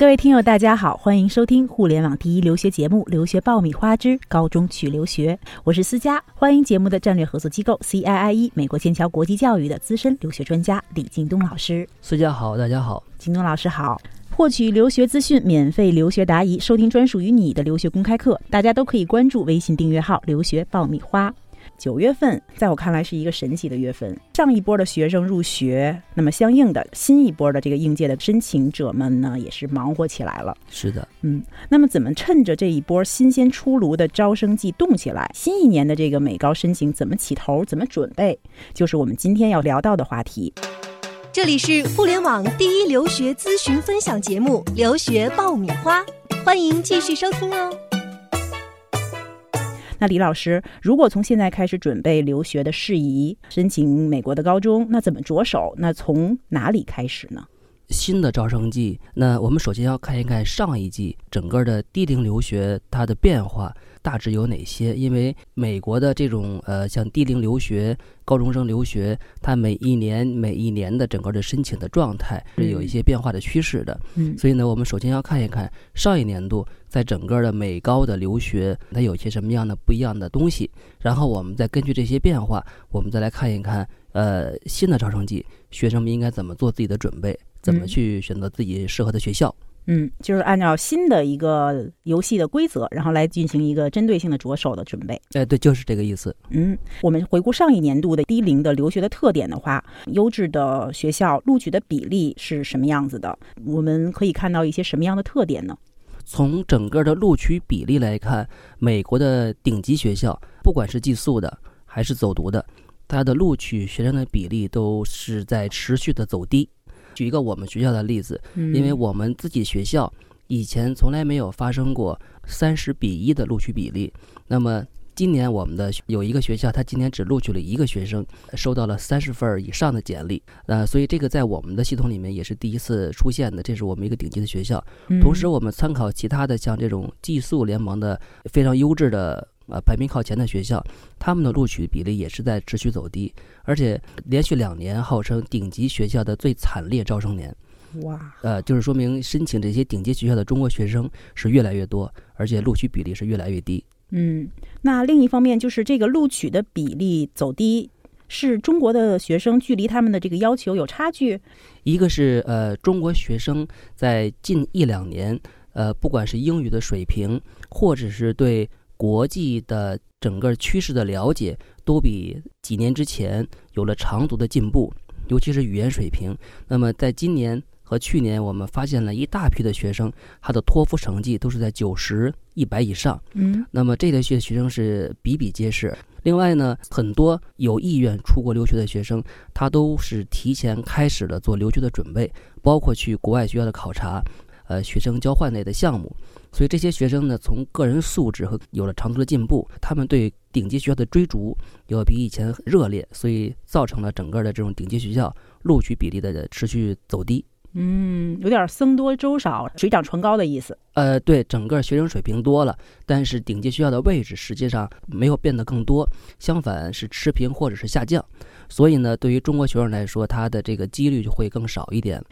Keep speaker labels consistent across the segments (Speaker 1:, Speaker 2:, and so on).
Speaker 1: 各位听友，大家好，欢迎收听互联网第一留学节目《留学爆米花之高中去留学》，我是思佳，欢迎节目的战略合作机构 CIIE 美国剑桥国际教育的资深留学专家李京东老师。
Speaker 2: 思佳好，大家好，
Speaker 1: 京东老师好。获取留学资讯，免费留学答疑，收听专属于你的留学公开课，大家都可以关注微信订阅号“留学爆米花”。九月份，在我看来是一个神奇的月份。上一波的学生入学，那么相应的新一波的这个应届的申请者们呢，也是忙活起来了。
Speaker 2: 是的，
Speaker 1: 嗯，那么怎么趁着这一波新鲜出炉的招生季动起来？新一年的这个美高申请怎么起头？怎么准备？就是我们今天要聊到的话题。
Speaker 3: 这里是互联网第一留学咨询分享节目《留学爆米花》，欢迎继续收听哦。
Speaker 1: 那李老师，如果从现在开始准备留学的事宜，申请美国的高中，那怎么着手？那从哪里开始呢？
Speaker 2: 新的招生季，那我们首先要看一看上一季整个的低龄留学它的变化大致有哪些。因为美国的这种呃像低龄留学、高中生留学，它每一年每一年的整个的申请的状态是有一些变化的趋势的。
Speaker 1: 嗯，
Speaker 2: 所以呢，我们首先要看一看上一年度在整个的美高的留学它有些什么样的不一样的东西，然后我们再根据这些变化，我们再来看一看呃新的招生季学生们应该怎么做自己的准备。怎么去选择自己适合的学校？
Speaker 1: 嗯，就是按照新的一个游戏的规则，然后来进行一个针对性的着手的准备。
Speaker 2: 哎，对，就是这个意思。
Speaker 1: 嗯，我们回顾上一年度的低龄的留学的特点的话，优质的学校录取的比例是什么样子的？我们可以看到一些什么样的特点呢？
Speaker 2: 从整个的录取比例来看，美国的顶级学校，不管是寄宿的还是走读的，它的录取学生的比例都是在持续的走低。举一个我们学校的例子，因为我们自己学校以前从来没有发生过三十比一的录取比例。那么今年我们的有一个学校，他今年只录取了一个学生，收到了三十份以上的简历。呃，所以这个在我们的系统里面也是第一次出现的。这是我们一个顶级的学校。同时，我们参考其他的像这种寄宿联盟的非常优质的。呃，排名靠前的学校，他们的录取比例也是在持续走低，而且连续两年号称顶级学校的最惨烈招生年。
Speaker 1: 哇！
Speaker 2: 呃，就是说明申请这些顶级学校的中国学生是越来越多，而且录取比例是越来越低。
Speaker 1: 嗯，那另一方面就是这个录取的比例走低，是中国的学生距离他们的这个要求有差距。
Speaker 2: 一个是呃，中国学生在近一两年，呃，不管是英语的水平，或者是对国际的整个趋势的了解都比几年之前有了长足的进步，尤其是语言水平。那么在今年和去年，我们发现了一大批的学生，他的托福成绩都是在九十一百以上。
Speaker 1: 嗯，
Speaker 2: 那么这类学学生是比比皆是。另外呢，很多有意愿出国留学的学生，他都是提前开始了做留学的准备，包括去国外学校的考察。呃，学生交换类的项目，所以这些学生呢，从个人素质和有了长足的进步，他们对顶级学校的追逐要比以前热烈，所以造成了整个的这种顶级学校录取比例的持续走低。
Speaker 1: 嗯，有点僧多粥少，水涨船高的意思。
Speaker 2: 呃，对，整个学生水平多了，但是顶级学校的位置实际上没有变得更多，相反是持平或者是下降。所以呢，对于中国学生来说，他的这个几率就会更少一点。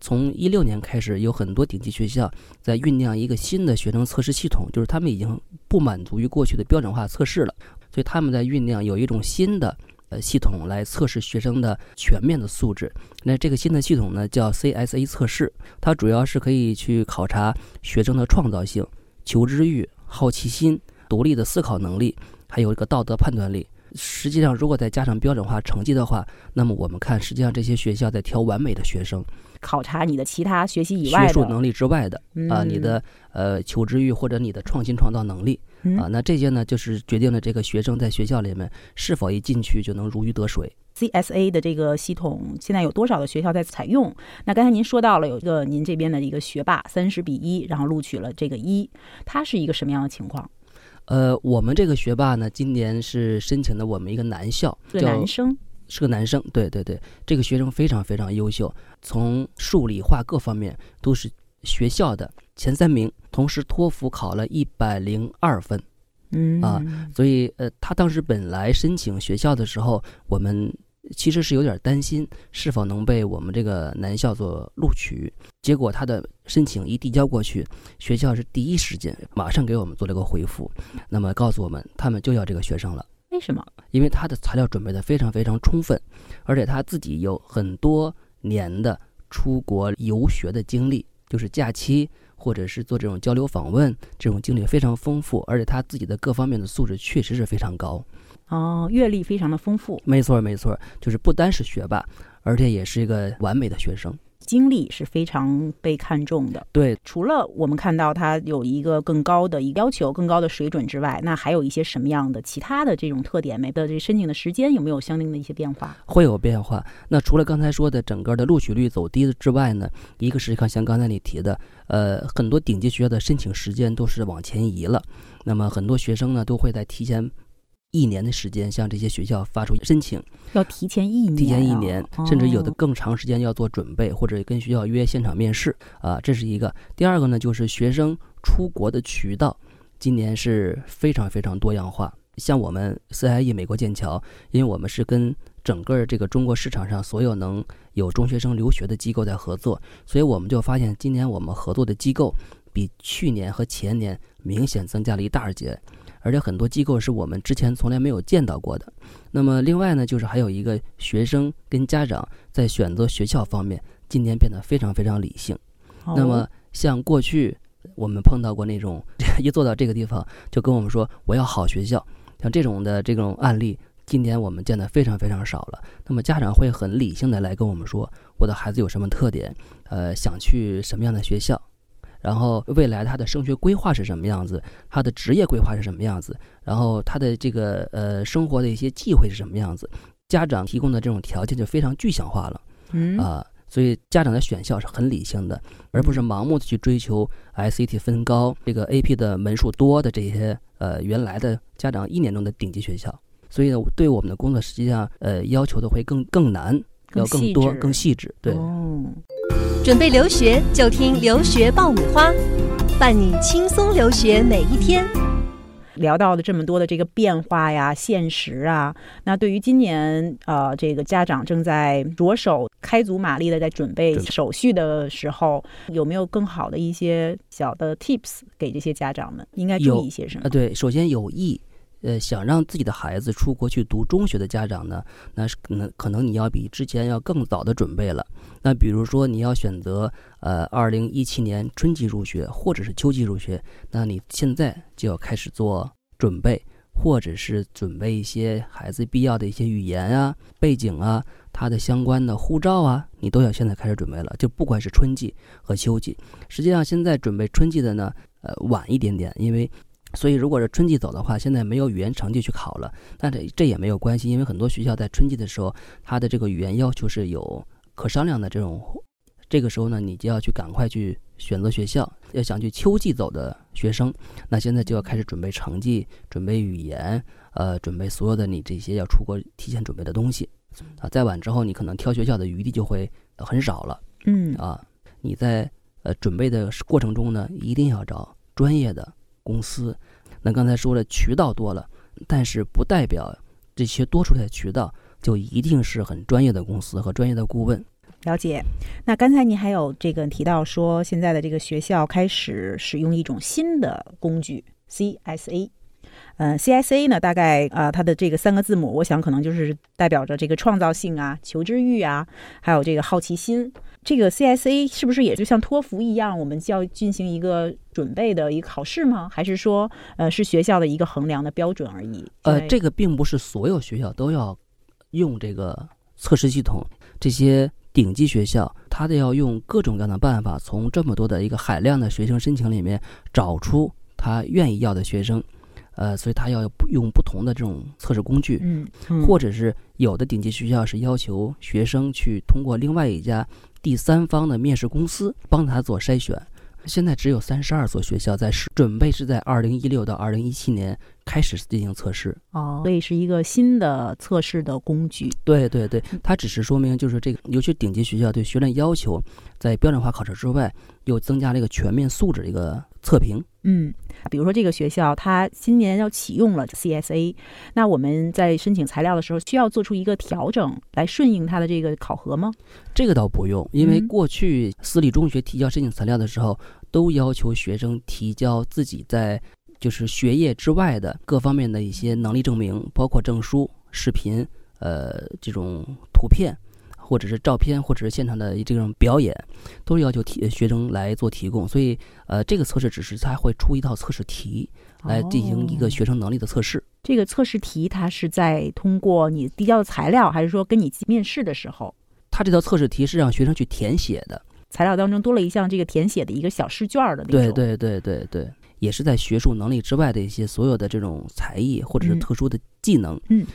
Speaker 2: 从一六年开始，有很多顶级学校在酝酿一个新的学生测试系统，就是他们已经不满足于过去的标准化测试了，所以他们在酝酿有一种新的呃系统来测试学生的全面的素质。那这个新的系统呢，叫 CSA 测试，它主要是可以去考察学生的创造性、求知欲、好奇心、独立的思考能力，还有一个道德判断力。实际上，如果再加上标准化成绩的话，那么我们看，实际上这些学校在挑完美的学生，
Speaker 1: 考察你的其他学习以外
Speaker 2: 学术能力之外的啊，你的呃求知欲或者你的创新创造能力啊，那这些呢，就是决定了这个学生在学校里面是否一进去就能如鱼得水。
Speaker 1: CSA 的这个系统现在有多少的学校在采用？那刚才您说到了有一个您这边的一个学霸三十比一，然后录取了这个一，他是一个什么样的情况？
Speaker 2: 呃，我们这个学霸呢，今年是申请的我们一个男校，
Speaker 1: 叫男生，
Speaker 2: 是个男生。对对对，这个学生非常非常优秀，从数理化各方面都是学校的前三名，同时托福考了一百零二分。
Speaker 1: 嗯
Speaker 2: 啊，所以呃，他当时本来申请学校的时候，我们其实是有点担心是否能被我们这个男校所录取。结果他的申请一递交过去，学校是第一时间马上给我们做了个回复，那么告诉我们他们就要这个学生了。
Speaker 1: 为什么？
Speaker 2: 因为他的材料准备的非常非常充分，而且他自己有很多年的出国游学的经历，就是假期或者是做这种交流访问，这种经历非常丰富，而且他自己的各方面的素质确实是非常高。
Speaker 1: 哦，阅历非常的丰富。
Speaker 2: 没错，没错，就是不单是学霸，而且也是一个完美的学生。
Speaker 1: 经历是非常被看重的。
Speaker 2: 对，
Speaker 1: 除了我们看到他有一个更高的要求、更高的水准之外，那还有一些什么样的其他的这种特点？没的这申请的时间有没有相应的一些变化？
Speaker 2: 会有变化。那除了刚才说的整个的录取率走低之外呢，一个是看像刚才你提的，呃，很多顶级学校的申请时间都是往前移了。那么很多学生呢都会在提前。一年的时间向这些学校发出申请，
Speaker 1: 要提前一年，
Speaker 2: 提前一年，甚至有的更长时间要做准备，或者跟学校约现场面试啊，这是一个。第二个呢，就是学生出国的渠道，今年是非常非常多样化。像我们 CIE 美国剑桥，因为我们是跟整个这个中国市场上所有能有中学生留学的机构在合作，所以我们就发现今年我们合作的机构比去年和前年明显增加了一大截。而且很多机构是我们之前从来没有见到过的。那么另外呢，就是还有一个学生跟家长在选择学校方面，今年变得非常非常理性。那么像过去我们碰到过那种 一坐到这个地方就跟我们说我要好学校，像这种的这种案例，今年我们见的非常非常少了。那么家长会很理性的来跟我们说，我的孩子有什么特点，呃，想去什么样的学校。然后未来他的升学规划是什么样子？他的职业规划是什么样子？然后他的这个呃生活的一些忌讳是什么样子？家长提供的这种条件就非常具象化了，
Speaker 1: 嗯
Speaker 2: 啊，所以家长的选校是很理性的，而不是盲目的去追求 SAT 分高、这个 AP 的门数多的这些呃原来的家长一年中的顶级学校。所以呢，对我们的工作实际上呃要求的会更更难，要更多更细致，对。
Speaker 3: 准备留学就听留学爆米花，伴你轻松留学每一天。
Speaker 1: 聊到了这么多的这个变化呀、现实啊，那对于今年呃，这个家长正在着手开足马力的在准备手续的时候，有没有更好的一些小的 tips 给这些家长们？应该注意一些什么？
Speaker 2: 啊，对，首先有意。呃，想让自己的孩子出国去读中学的家长呢，那是可能可能你要比之前要更早的准备了。那比如说你要选择呃，二零一七年春季入学或者是秋季入学，那你现在就要开始做准备，或者是准备一些孩子必要的一些语言啊、背景啊、他的相关的护照啊，你都要现在开始准备了。就不管是春季和秋季，实际上现在准备春季的呢，呃，晚一点点，因为。所以，如果是春季走的话，现在没有语言成绩去考了，但这这也没有关系，因为很多学校在春季的时候，它的这个语言要求是有可商量的这种。这个时候呢，你就要去赶快去选择学校。要想去秋季走的学生，那现在就要开始准备成绩、准备语言，呃，准备所有的你这些要出国提前准备的东西。啊，再晚之后，你可能挑学校的余地就会很少了。
Speaker 1: 嗯，
Speaker 2: 啊，你在呃准备的过程中呢，一定要找专业的。公司，那刚才说了渠道多了，但是不代表这些多出来的渠道就一定是很专业的公司和专业的顾问。
Speaker 1: 了解。那刚才您还有这个提到说，现在的这个学校开始使用一种新的工具 CSA。嗯，CSA 呢，大概啊，它的这个三个字母，我想可能就是代表着这个创造性啊、求知欲啊，还有这个好奇心。这个 CSA 是不是也就像托福一样，我们就要进行一个准备的一个考试吗？还是说，呃，是学校的一个衡量的标准而已？
Speaker 2: 呃，这个并不是所有学校都要用这个测试系统。这些顶级学校，他都要用各种各样的办法，从这么多的一个海量的学生申请里面找出他愿意要的学生。呃，所以他要用不同的这种测试工具，
Speaker 1: 嗯，
Speaker 2: 或者是有的顶级学校是要求学生去通过另外一家。第三方的面试公司帮他做筛选，现在只有三十二所学校在试准备，是在二零一六到二零一七年开始进行测试。
Speaker 1: 哦，所以是一个新的测试的工具。
Speaker 2: 对对对，它只是说明就是这个，尤其顶级学校对学生要求，在标准化考试之外，又增加了一个全面素质的一个测评。
Speaker 1: 嗯，比如说这个学校它今年要启用了 CSA，那我们在申请材料的时候需要做出一个调整来顺应它的这个考核吗？
Speaker 2: 这个倒不用，因为
Speaker 1: 嗯
Speaker 2: 过去私立中学提交申请材料的时候，都要求学生提交自己在就是学业之外的各方面的一些能力证明，包括证书、视频、呃这种图片，或者是照片，或者是现场的这种表演，都是要求提学生来做提供。所以，呃，这个测试只是它会出一套测试题来进行一个
Speaker 1: 哦
Speaker 2: 学生能力的测试。
Speaker 1: 这个测试题它是在通过你递交的材料，还是说跟你面试的时候，
Speaker 2: 它这套测试题是让学生去填写的。
Speaker 1: 材料当中多了一项这个填写的一个小试卷儿的那种？
Speaker 2: 对对对对对，也是在学术能力之外的一些所有的这种才艺或者是
Speaker 1: 嗯
Speaker 2: 特殊的技能。
Speaker 1: 嗯，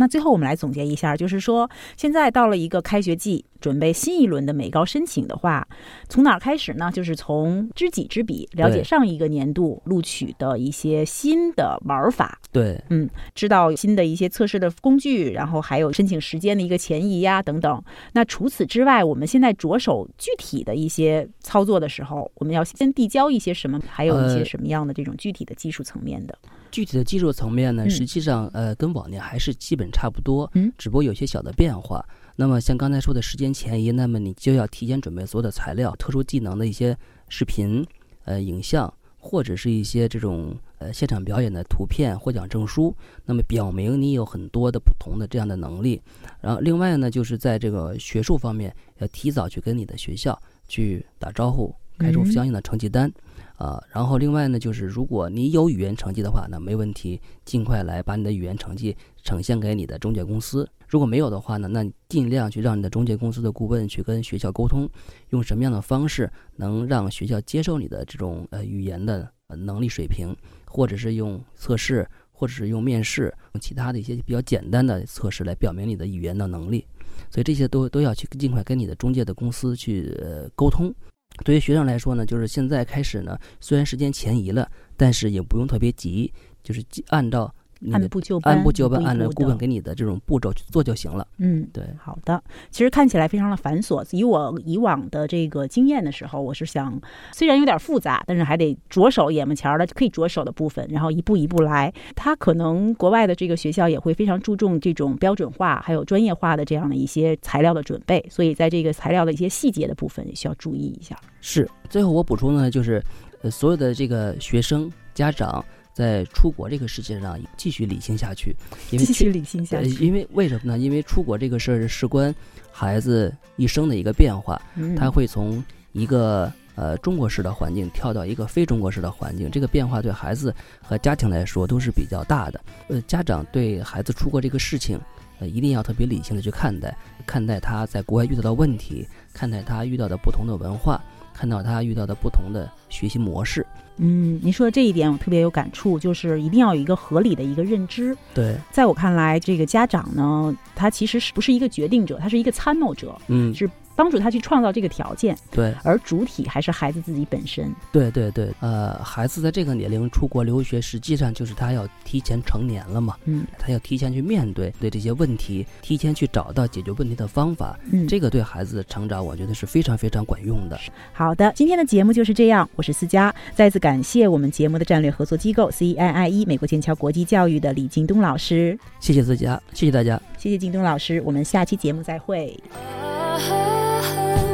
Speaker 1: 那最后我们来总结一下，就是说，现在到了一个开学季，准备新一轮的美高申请的话，从哪儿开始呢？就是从知己知彼，了解上一个年度录取的一些新的玩法，
Speaker 2: 对嗯
Speaker 1: 知道新的一些测试的工具，然后还有申请时间的一个前移呀等等。那除此之外，我们现在着手具体的一些操作的时候，我们要先递交一些什么，还有一些
Speaker 2: 呃
Speaker 1: 什么样的这种具体的技术层面的。
Speaker 2: 具体的技术层面呢，
Speaker 1: 嗯
Speaker 2: 实际上呃跟往年还是基本差不多，
Speaker 1: 嗯，
Speaker 2: 只不过有些小的变化。那么像刚才说的时间前移，那么你就要提前准备所有的材料、特殊技能的一些视频、呃影像，或者是一些这种呃现场表演的图片、获奖证书，那么表明你有很多的不同的这样的能力。然后另外呢，就是在这个学术方面，要提早去跟你的学校去打招呼，开出
Speaker 1: 嗯
Speaker 2: 相应的成绩单。啊，然后另外呢，就是如果你有语言成绩的话，那没问题，尽快来把你的语言成绩呈现给你的中介公司。如果没有的话呢，那你尽量去让你的中介公司的顾问去跟学校沟通，用什么样的方式能让学校接受你的这种呃语言的能力水平，或者是用测试，或者是用面试，用其他的一些比较简单的测试来表明你的语言的能力。所以这些都都要去尽快跟你的中介的公司去呃沟通。对于学生来说呢，就是现在开始呢，虽然时间前移了，但是也不用特别急，就是按照
Speaker 1: 按部就班，
Speaker 2: 按部就班，按照顾问给你的这种步骤去做就行了。
Speaker 1: 嗯，
Speaker 2: 对，
Speaker 1: 好的。其实看起来非常的繁琐，以我以往的这个经验的时候，我是想，虽然有点复杂，但是还得着手眼巴前儿的可以着手的部分，然后一步一步来。他可能国外的这个学校也会非常注重这种标准化还有专业化的这样的一些材料的准备，所以在这个材料的一些细节的部分也需要注意一下。
Speaker 2: 是。最后我补充呢，就是呃，所有的这个学生家长在出国这个事情上继续理性下去，因为
Speaker 1: 继续理性下
Speaker 2: 呃，
Speaker 1: 去，
Speaker 2: 因为为什么呢？因为出国这个事儿事关孩子一生的一个变化，
Speaker 1: 嗯
Speaker 2: 他会从一个呃中国式的环境跳到一个非中国式的环境，这个变化对孩子和家庭来说都是比较大的。呃，家长对孩子出国这个事情，呃，一定要特别理性的去看待，看待他在国外遇到的问题，看待他遇到的不同的文化，看到他遇到的不同的学习模式。
Speaker 1: 嗯，您说的这一点我特别有感触，就是一定要有一个合理的一个认知。
Speaker 2: 对，
Speaker 1: 在我看来，这个家长呢，他其实是不是一个决定者，他是一个参谋者，
Speaker 2: 嗯，
Speaker 1: 是帮助他去创造这个条件，
Speaker 2: 对，
Speaker 1: 而主体还是孩子自己本身。
Speaker 2: 对对对，呃，孩子在这个年龄出国留学，实际上就是他要提前成年了嘛，
Speaker 1: 嗯
Speaker 2: 他要提前去面对对这些问题，提前去找到解决问题的方法。
Speaker 1: 嗯，
Speaker 2: 这个对孩子的成长，我觉得是非常非常管用的。
Speaker 1: 好的，今天的节目就是这样，我是思佳，再次感谢我们节目的战略合作机构 CIIE 美国剑桥国际教育的李京东老师，
Speaker 2: 谢谢自家，谢谢大家。
Speaker 1: 谢谢京东老师，我们下期节目再会。
Speaker 4: Oh